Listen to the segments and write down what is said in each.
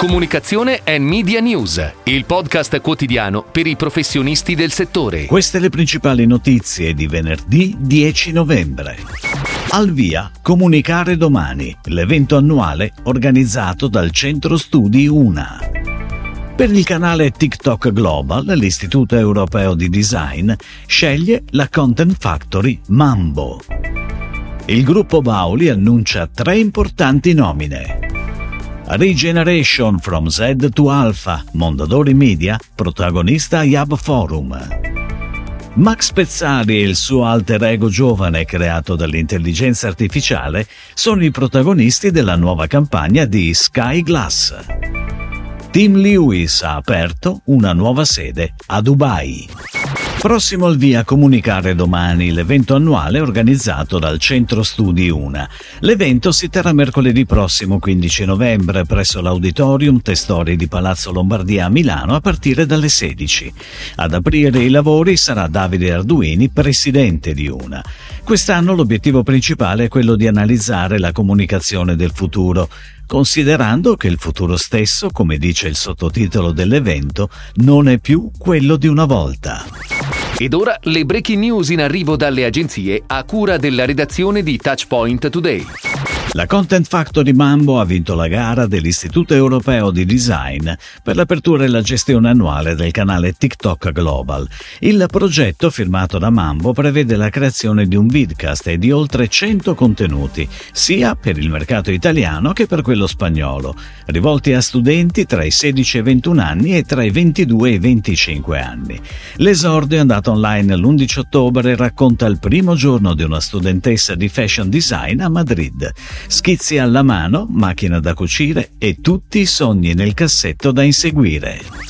Comunicazione e Media News, il podcast quotidiano per i professionisti del settore. Queste le principali notizie di venerdì 10 novembre. Al via Comunicare domani, l'evento annuale organizzato dal Centro Studi UNA. Per il canale TikTok Global, l'Istituto Europeo di Design sceglie la Content Factory Mambo. Il gruppo Bauli annuncia tre importanti nomine. Regeneration from Z to Alpha, Mondadori Media, protagonista Yab Forum. Max Pezzari e il suo alter ego giovane creato dall'intelligenza artificiale sono i protagonisti della nuova campagna di Sky Glass. Tim Lewis ha aperto una nuova sede a Dubai. Prossimo al via Comunicare domani, l'evento annuale organizzato dal Centro Studi Una. L'evento si terrà mercoledì prossimo 15 novembre presso l'Auditorium Testori di Palazzo Lombardia a Milano a partire dalle 16. Ad aprire i lavori sarà Davide Arduini, presidente di Una. Quest'anno l'obiettivo principale è quello di analizzare la comunicazione del futuro considerando che il futuro stesso, come dice il sottotitolo dell'evento, non è più quello di una volta. Ed ora le breaking news in arrivo dalle agenzie a cura della redazione di Touchpoint Today. La Content Factory Mambo ha vinto la gara dell'Istituto Europeo di Design per l'apertura e la gestione annuale del canale TikTok Global. Il progetto firmato da Mambo prevede la creazione di un vidcast e di oltre 100 contenuti, sia per il mercato italiano che per quello spagnolo, rivolti a studenti tra i 16 e i 21 anni e tra i 22 e i 25 anni. L'esordio è andato online l'11 ottobre racconta il primo giorno di una studentessa di fashion design a Madrid schizzi alla mano, macchina da cucire e tutti i sogni nel cassetto da inseguire.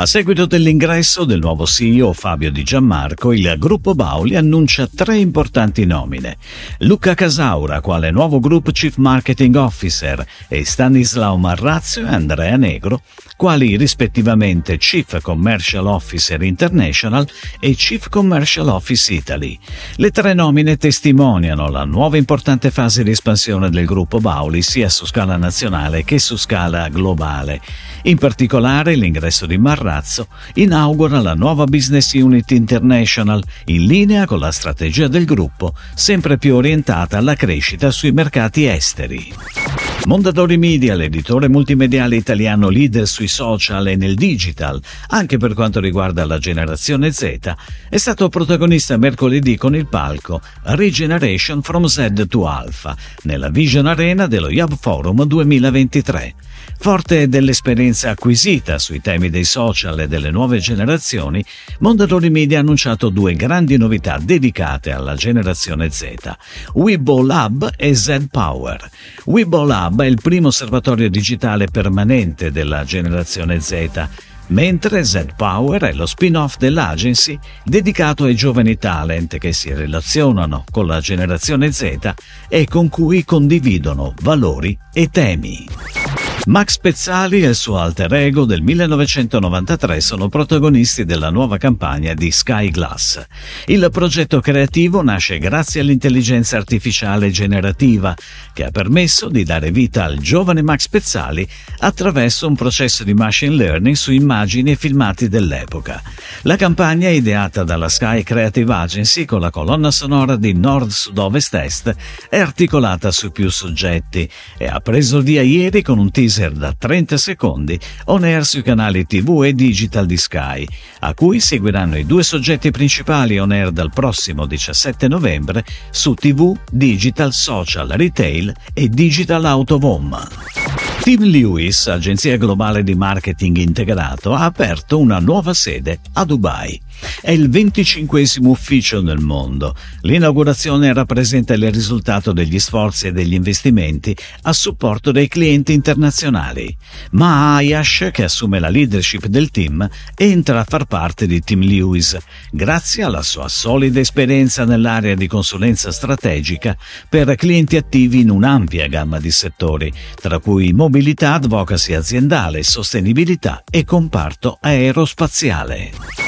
A seguito dell'ingresso del nuovo CEO Fabio Di Gianmarco, il gruppo Bauli annuncia tre importanti nomine. Luca Casaura quale nuovo Group Chief Marketing Officer e Stanislao Marrazio e Andrea Negro quali rispettivamente Chief Commercial Officer International e Chief Commercial Office Italy. Le tre nomine testimoniano la nuova importante fase di espansione del gruppo Bauli sia su scala nazionale che su scala globale. In particolare l'ingresso di Marrazzo inaugura la nuova Business Unit International in linea con la strategia del gruppo, sempre più orientata alla crescita sui mercati esteri. Mondadori Media, l'editore multimediale italiano leader sui social e nel digital, anche per quanto riguarda la generazione Z, è stato protagonista mercoledì con il palco Regeneration from Z to Alpha nella Vision Arena dello Yab Forum 2023. Forte dell'esperienza acquisita sui temi dei social e delle nuove generazioni, Mondadori Media ha annunciato due grandi novità dedicate alla generazione Z, Weibo Lab e Z Power. Weibo Lab è il primo osservatorio digitale permanente della generazione Z mentre Z-Power è lo spin-off dell'agency dedicato ai giovani talent che si relazionano con la generazione Z e con cui condividono valori e temi. Max Pezzali e il suo alter ego del 1993 sono protagonisti della nuova campagna di Sky Glass. Il progetto creativo nasce grazie all'intelligenza artificiale generativa che ha permesso di dare vita al giovane Max Pezzali attraverso un processo di machine learning su immagini e filmati dell'epoca. La campagna, ideata dalla Sky Creative Agency con la colonna sonora di Nord Sud-Ovest Est, è articolata su più soggetti e ha preso via ieri con un teaser teaser da 30 secondi on air sui canali TV e digital di Sky, a cui seguiranno i due soggetti principali on air dal prossimo 17 novembre su TV, digital, social, retail e digital out of home. Tim Lewis, agenzia globale di marketing integrato, ha aperto una nuova sede a Dubai. È il 25 ufficio nel mondo. L'inaugurazione rappresenta il risultato degli sforzi e degli investimenti a supporto dei clienti internazionali. Ma Ayash, che assume la leadership del team, entra a far parte di Tim Lewis, grazie alla sua solida esperienza nell'area di consulenza strategica per clienti attivi in un'ampia gamma di settori, tra cui mobilità, advocacy aziendale, sostenibilità e comparto aerospaziale.